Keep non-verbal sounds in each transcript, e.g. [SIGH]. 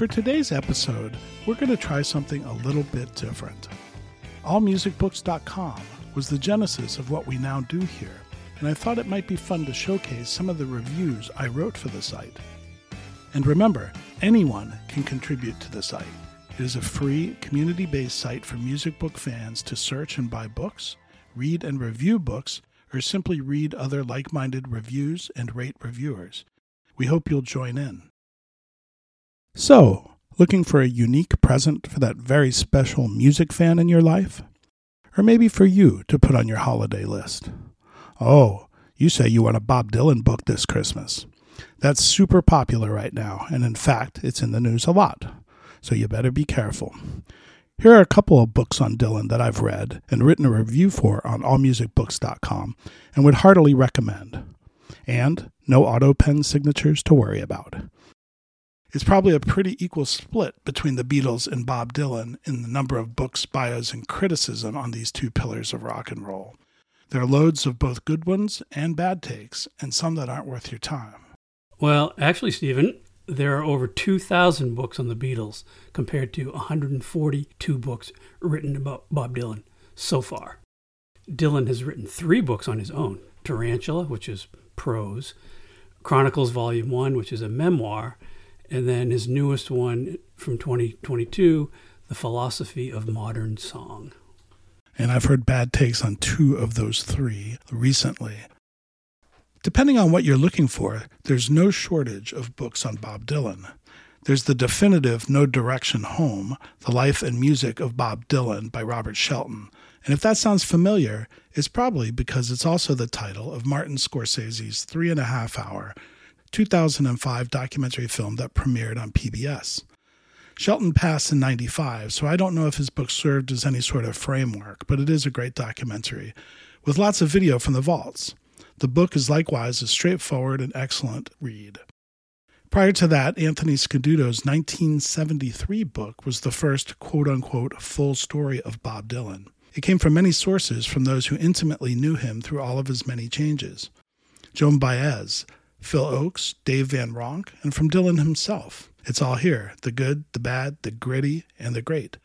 for today's episode, we're going to try something a little bit different. AllMusicBooks.com was the genesis of what we now do here, and I thought it might be fun to showcase some of the reviews I wrote for the site. And remember, anyone can contribute to the site. It is a free, community based site for music book fans to search and buy books, read and review books, or simply read other like minded reviews and rate reviewers. We hope you'll join in. So, looking for a unique present for that very special music fan in your life? Or maybe for you to put on your holiday list? Oh, you say you want a Bob Dylan book this Christmas. That's super popular right now, and in fact, it's in the news a lot. So you better be careful. Here are a couple of books on Dylan that I've read and written a review for on allmusicbooks.com and would heartily recommend. And no auto pen signatures to worry about. It's probably a pretty equal split between the Beatles and Bob Dylan in the number of books, bios, and criticism on these two pillars of rock and roll. There are loads of both good ones and bad takes, and some that aren't worth your time. Well, actually, Stephen, there are over 2,000 books on the Beatles compared to 142 books written about Bob Dylan so far. Dylan has written three books on his own Tarantula, which is prose, Chronicles Volume 1, which is a memoir, and then his newest one from 2022, The Philosophy of Modern Song. And I've heard bad takes on two of those three recently. Depending on what you're looking for, there's no shortage of books on Bob Dylan. There's the definitive No Direction Home, The Life and Music of Bob Dylan by Robert Shelton. And if that sounds familiar, it's probably because it's also the title of Martin Scorsese's three and a half hour 2005 documentary film that premiered on PBS. Shelton passed in 95, so I don't know if his book served as any sort of framework, but it is a great documentary with lots of video from the vaults. The book is likewise a straightforward and excellent read. Prior to that, Anthony Scaduto's 1973 book was the first quote unquote full story of Bob Dylan. It came from many sources from those who intimately knew him through all of his many changes. Joan Baez, Phil Ochs, Dave Van Ronk, and from Dylan himself. It's all here the good, the bad, the gritty, and the great.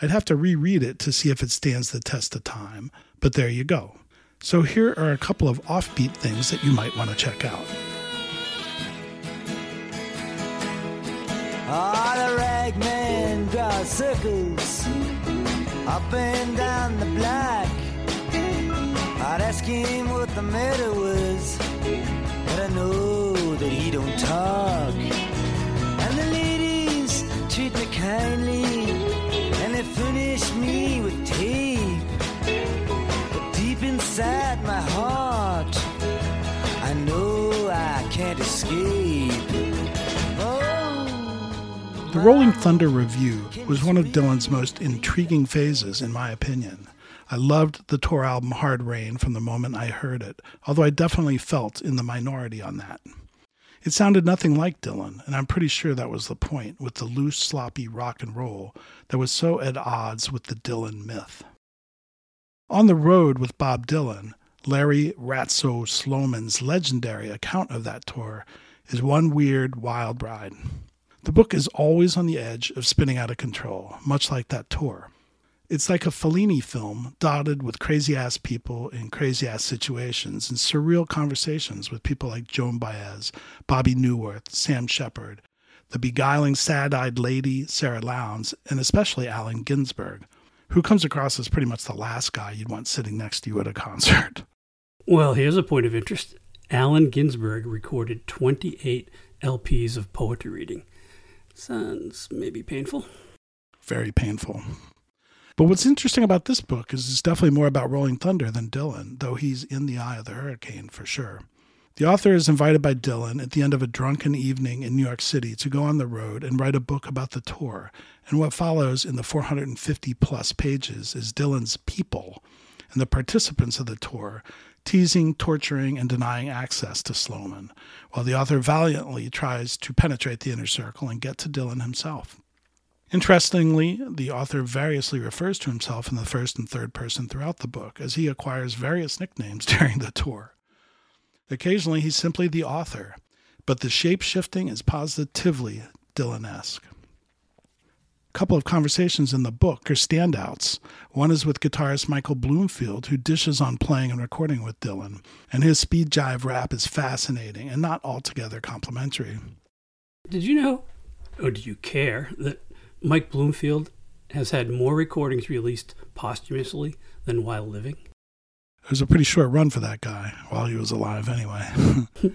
I'd have to reread it to see if it stands the test of time, but there you go. So here are a couple of offbeat things that you might want to check out. All the ragmen draw circles up and down the block. I'd ask him what the matter was, know that he don't talk. And the ladies treat me kindly, and they furnish me with tape inside my heart. I know I can't escape. Oh, the Rolling Thunder Revue was one of Dylan's most intriguing phases, in my opinion. I loved the tour album Hard Rain from the moment I heard it, although I definitely felt in the minority on that. It sounded nothing like Dylan, and I'm pretty sure that was the point with the loose, sloppy rock and roll that was so at odds with the Dylan myth. On the Road with Bob Dylan, Larry Ratso Sloman's legendary account of that tour is one weird, wild ride. The book is always on the edge of spinning out of control, much like that tour. It's like a Fellini film dotted with crazy ass people in crazy ass situations and surreal conversations with people like Joan Baez, Bobby Neuwirth, Sam Shepard, the beguiling sad eyed lady, Sara Lownds, and especially Allen Ginsberg, who comes across as pretty much the last guy you'd want sitting next to you at a concert. [LAUGHS] Well, here's a point of interest. Allen Ginsberg recorded 28 LPs of poetry reading. Sounds maybe painful. Very painful. But what's interesting about this book is it's definitely more about Rolling Thunder than Dylan, though he's in the eye of the hurricane for sure. The author is invited by Dylan at the end of a drunken evening in New York City to go on the road and write a book about the tour. And what follows in the 450 plus pages is Dylan's people and the participants of the tour teasing, torturing, and denying access to Sloman, while the author valiantly tries to penetrate the inner circle and get to Dylan himself. Interestingly, the author variously refers to himself in the first and third person throughout the book, as he acquires various nicknames [LAUGHS] during the tour. Occasionally, he's simply the author, but the shape shifting is positively Dylan esque. A couple of conversations in the book are standouts. One is with guitarist Michael Bloomfield, who dishes on playing and recording with Dylan, and his speed jive rap is fascinating and not altogether complimentary. Did you know, or do you care, that Mike Bloomfield has had more recordings released posthumously than while living? It was a pretty short run for that guy while he was alive, anyway. [LAUGHS]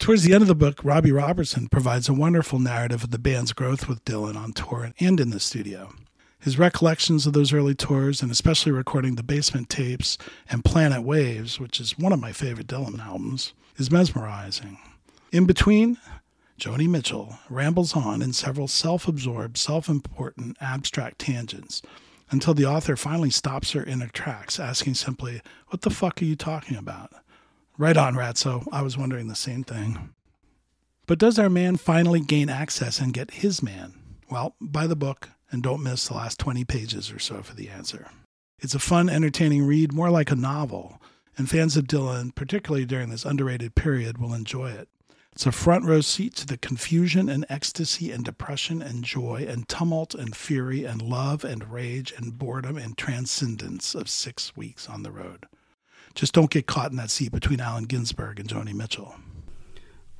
Towards the end of the book, Robbie Robertson provides a wonderful narrative of the band's growth with Dylan on tour and in the studio. His recollections of those early tours, and especially recording the basement tapes and Planet Waves, which is one of my favorite Dylan albums, is mesmerizing. In between, Joni Mitchell rambles on in several self absorbed, self important, abstract tangents until the author finally stops her in her tracks, asking simply, What the fuck are you talking about? Right on, Ratso. I was wondering the same thing. But does our man finally gain access and get his man? Well, buy the book and don't miss the last 20 pages or so for the answer. It's a fun, entertaining read, more like a novel, and fans of Dylan, particularly during this underrated period, will enjoy it. It's a front row seat to the confusion and ecstasy and depression and joy and tumult and fury and love and rage and boredom and transcendence of six weeks on the road. Just don't get caught in that seat between Allen Ginsberg and Joni Mitchell.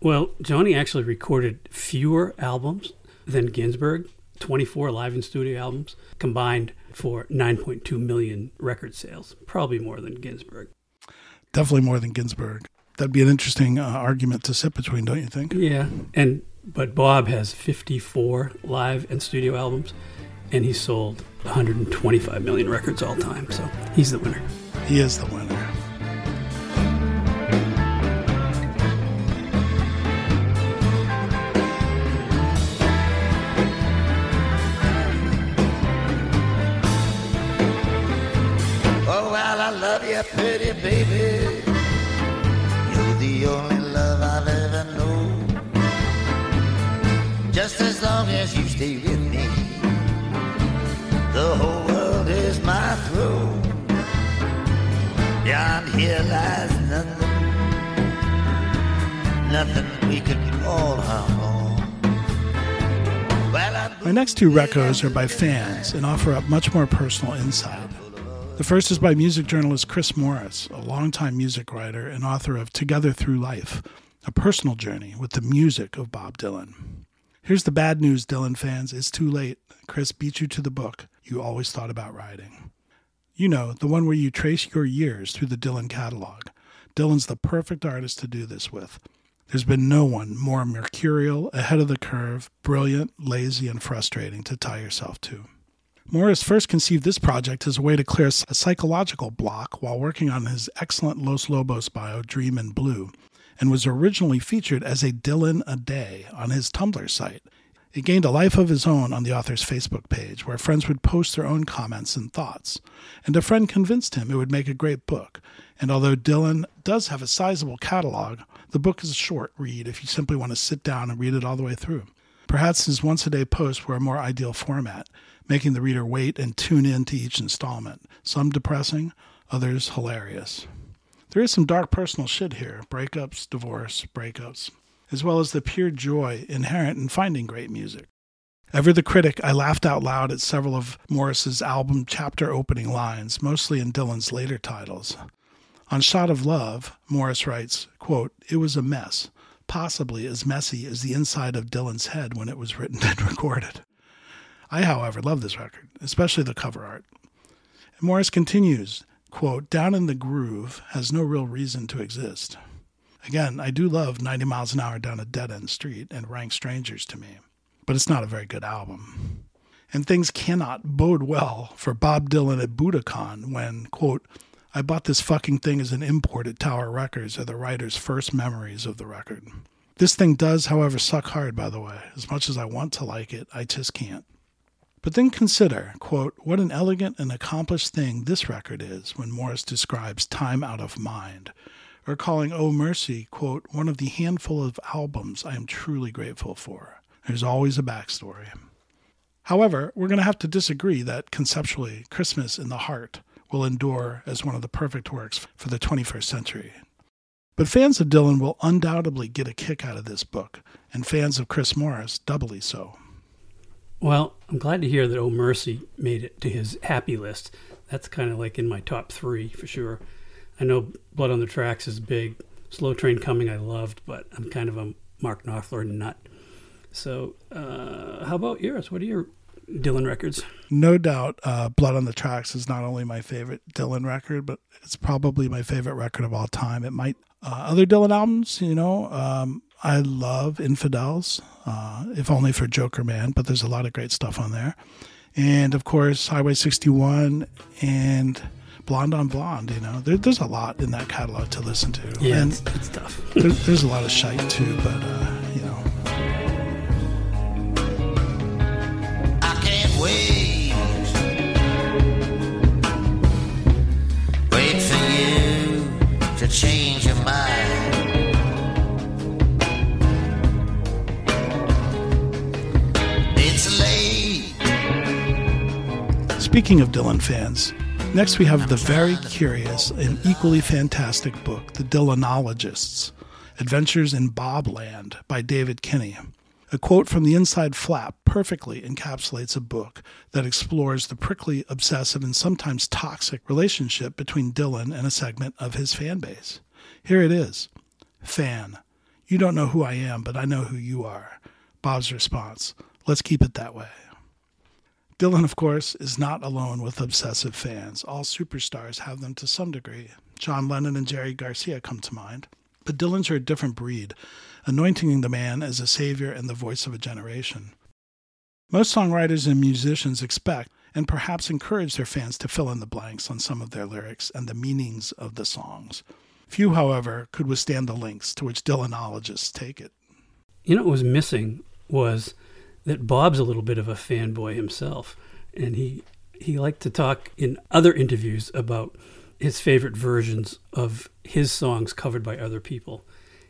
Well, Joni actually recorded fewer albums than Ginsberg, 24 live and studio albums combined for 9.2 million record sales, probably more than Ginsberg. Definitely more than Ginsberg. That'd be an interesting uh, argument to sit between, don't you think? Yeah. And but Bob has 54 live and studio albums and he sold 125 million records all time. So, he's the winner. He is the winner. Oh, well, I love you, pretty baby. The only love I've ever known. Just as long as you stay with me, the whole world is my throne. Beyond here lies nothing, nothing we could call our home. Well, My next two recos are by fans and offer up much more personal insight. The first is by music journalist Chris Morris, a longtime music writer and author of Together Through Life, a personal journey with the music of Bob Dylan. Here's the bad news, Dylan fans. It's too late. Chris beat you to the book you always thought about writing. You know, the one where you trace your years through the Dylan catalog. Dylan's the perfect artist to do this with. There's been no one more mercurial, ahead of the curve, brilliant, lazy, and frustrating to tie yourself to. Morris first conceived this project as a way to clear a psychological block while working on his excellent Los Lobos bio, Dream in Blue, and was originally featured as a Dylan a Day on his Tumblr site. It gained a life of his own on the author's Facebook page, where friends would post their own comments and thoughts. And a friend convinced him it would make a great book. And although Dylan does have a sizable catalog, the book is a short read if you simply want to sit down and read it all the way through. Perhaps his once a day posts were a more ideal format, making the reader wait and tune in to each installment, some depressing, others hilarious. There is some dark personal shit here breakups, divorce, breakups, as well as the pure joy inherent in finding great music. Ever the critic, I laughed out loud at several of Morris's album chapter opening lines, mostly in Dylan's later titles. On Shot of Love, Morris writes, quote, It was a mess, possibly as messy as the inside of Dylan's head when it was written [LAUGHS] and recorded. I, however, love this record, especially the cover art. And Morris continues, quote, Down in the Groove has no real reason to exist. Again, I do love 90 miles an hour down a dead end street and rank strangers to me, but it's not a very good album. And things cannot bode well for Bob Dylan at Budokan when, quote, I bought this fucking thing as an import at Tower Records are the writer's first memories of the record. This thing does, however, suck hard, by the way. As much as I want to like it, I just can't. But then consider, quote, what an elegant and accomplished thing this record is when Morris describes Time Out of Mind, or calling Oh Mercy, quote, one of the handful of albums I am truly grateful for. There's always a backstory. However, we're going to have to disagree that conceptually, Christmas in the Heart will endure as one of the perfect works for the 21st century. But fans of Dylan will undoubtedly get a kick out of this book, and fans of Chris Morris doubly so. Well, I'm glad to hear that Oh Mercy made it to his happy list. That's kind of like in my top three for sure. I know Blood on the Tracks is big. Slow Train Coming I loved, but I'm kind of a Mark Knopfler nut. So, uh, how about yours? What are your Dylan records? No doubt, uh, Blood on the Tracks is not only my favorite Dylan record, but it's probably my favorite record of all time. It might uh, other Dylan albums, you know. Um, I love Infidels, uh, if only for Jokerman, but there's a lot of great stuff on there. And of course, Highway 61 and Blonde on Blonde, you know. There, there's a lot in that catalog to listen to. Yeah, and it's, it's tough. [LAUGHS] there, there's a lot of shite too, but, uh, you know. I can't wait. Wait for you to change Speaking of Dylan fans, next we have the very curious and equally fantastic book, The Dylanologists Adventures in Bobland by David Kinney. A quote from the inside flap perfectly encapsulates a book that explores the prickly, obsessive, and sometimes toxic relationship between Dylan and a segment of his fan base. Here it is Fan, you don't know who I am, but I know who you are. Bob's response Let's keep it that way. Dylan, of course, is not alone with obsessive fans. All superstars have them to some degree. John Lennon and Jerry Garcia come to mind. But Dylan's are a different breed, anointing the man as a savior and the voice of a generation. Most songwriters and musicians expect and perhaps encourage their fans to fill in the blanks on some of their lyrics and the meanings of the songs. Few, however, could withstand the lengths to which Dylanologists take it. You know what was missing was that Bob's a little bit of a fanboy himself, and he he liked to talk in other interviews about his favorite versions of his songs covered by other people.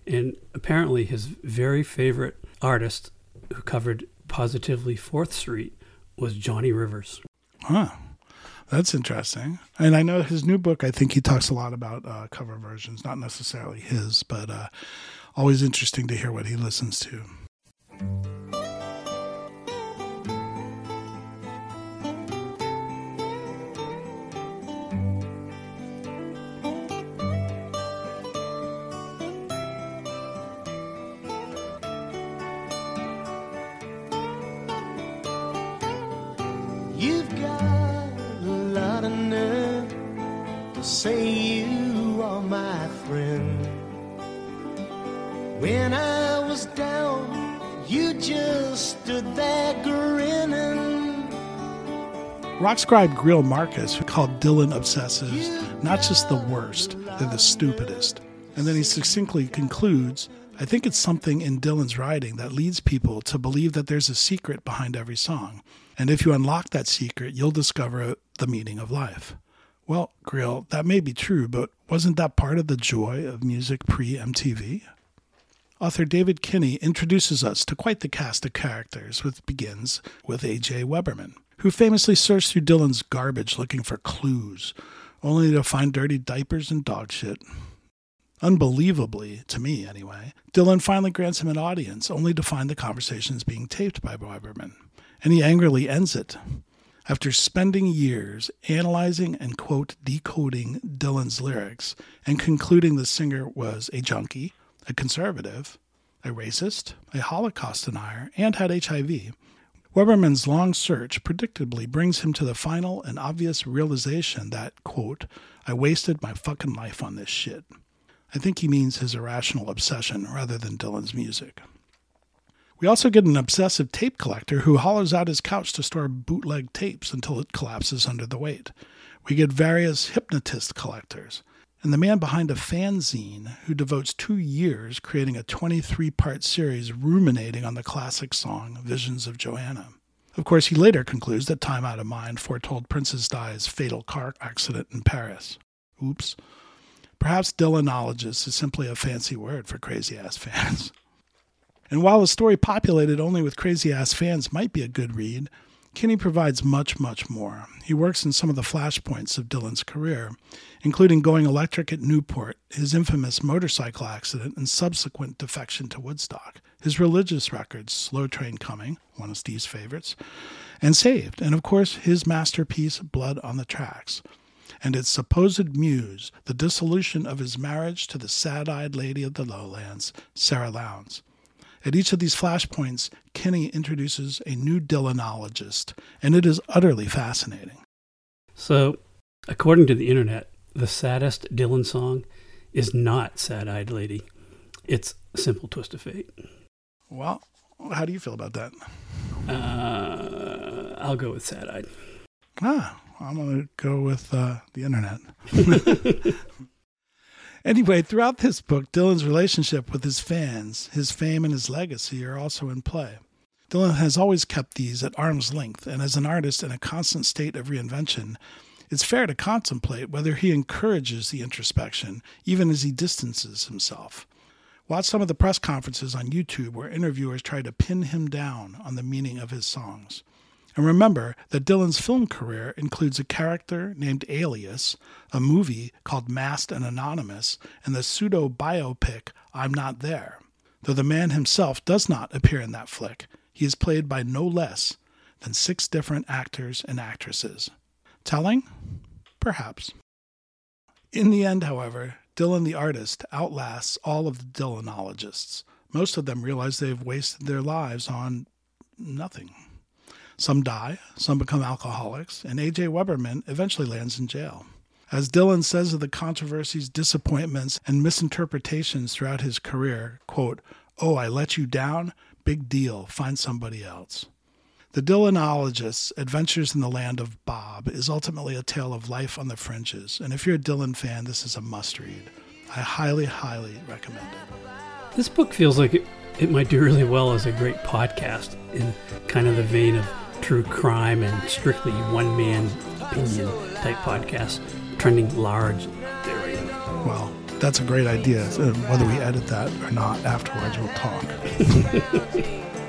And apparently his very favorite artist who covered Positively 4th Street was Johnny Rivers. Huh. That's interesting. And I know his new book, I think he talks a lot about uh, cover versions, not necessarily his, but uh, always interesting to hear what he listens to. Say you are my friend. When I was down, you just stood there grinning. Rock Greil Marcus who called Dylan obsessives not just the worst, they're the stupidest. And then he succinctly concludes I think it's something in Dylan's writing that leads people to believe that there's a secret behind every song. And if you unlock that secret, you'll discover the meaning of life. Well, Greil, that may be true, but wasn't that part of the joy of music pre MTV? Author David Kinney introduces us to quite the cast of characters, which begins with A.J. Weberman, who famously searched through Dylan's garbage looking for clues, only to find dirty diapers and dog shit. Unbelievably, to me anyway, Dylan finally grants him an audience, only to find the conversations being taped by Weberman. And he angrily ends it. After spending years analyzing and, quote, decoding Dylan's lyrics and concluding the singer was a junkie, a conservative, a racist, a Holocaust denier, and had HIV, Weberman's long search predictably brings him to the final and obvious realization that, quote, I wasted my fucking life on this shit. I think he means his irrational obsession rather than Dylan's music. We also get an obsessive tape collector who hollows out his couch to store bootleg tapes until it collapses under the weight. We get various hypnotist collectors, and the man behind a fanzine who devotes two years creating a 23 part series ruminating on the classic song Visions of Johanna. Of course, he later concludes that Time Out of Mind foretold Princess Di's fatal car accident in Paris. Oops. Perhaps Dylanologist is simply a fancy word for crazy ass fans. [LAUGHS] And while a story populated only with crazy ass fans might be a good read, Kinney provides much, much more. He works in some of the flashpoints of Dylan's career, including going electric at Newport, his infamous motorcycle accident, and subsequent defection to Woodstock, his religious records, Slow Train Coming, one of Steve's favorites, and Saved, and of course his masterpiece, Blood on the Tracks, and its supposed muse, the dissolution of his marriage to the sad eyed lady of the lowlands, Sara Lownds. At each of these flashpoints, Kinney introduces a new Dylanologist, and it is utterly fascinating. So, according to the internet, the saddest Dylan song is not Sad Eyed Lady. It's Simple Twist of Fate. Well, how do you feel about that? Uh, I'll go with Sad Eyed. Ah, I'm going to go with uh, the internet. [LAUGHS] [LAUGHS] Anyway, throughout this book, Dylan's relationship with his fans, his fame, and his legacy are also in play. Dylan has always kept these at arm's length, and as an artist in a constant state of reinvention, it's fair to contemplate whether he encourages the introspection, even as he distances himself. Watch some of the press conferences on YouTube where interviewers try to pin him down on the meaning of his songs. And remember that Dylan's film career includes a character named Alias, a movie called Masked and Anonymous, and the pseudo biopic I'm Not There. Though the man himself does not appear in that flick, he is played by no less than six different actors and actresses. Telling? Perhaps. In the end, however, Dylan the artist outlasts all of the Dylanologists. Most of them realize they've wasted their lives on nothing. Some die, some become alcoholics, and A.J. Weberman eventually lands in jail. As Dylan says of the controversies, disappointments, and misinterpretations throughout his career, quote, Oh, I let you down? Big deal. Find somebody else. The Dylanologist's Adventures in the Land of Bob is ultimately a tale of life on the fringes, and if you're a Dylan fan, this is a must read. I highly, highly recommend it. This book feels like it, it might do really well as a great podcast in kind of the vein of true crime and strictly one man opinion type podcast, trending large there right now. Well, that's a great idea. So whether we edit that or not afterwards, we'll talk. [LAUGHS]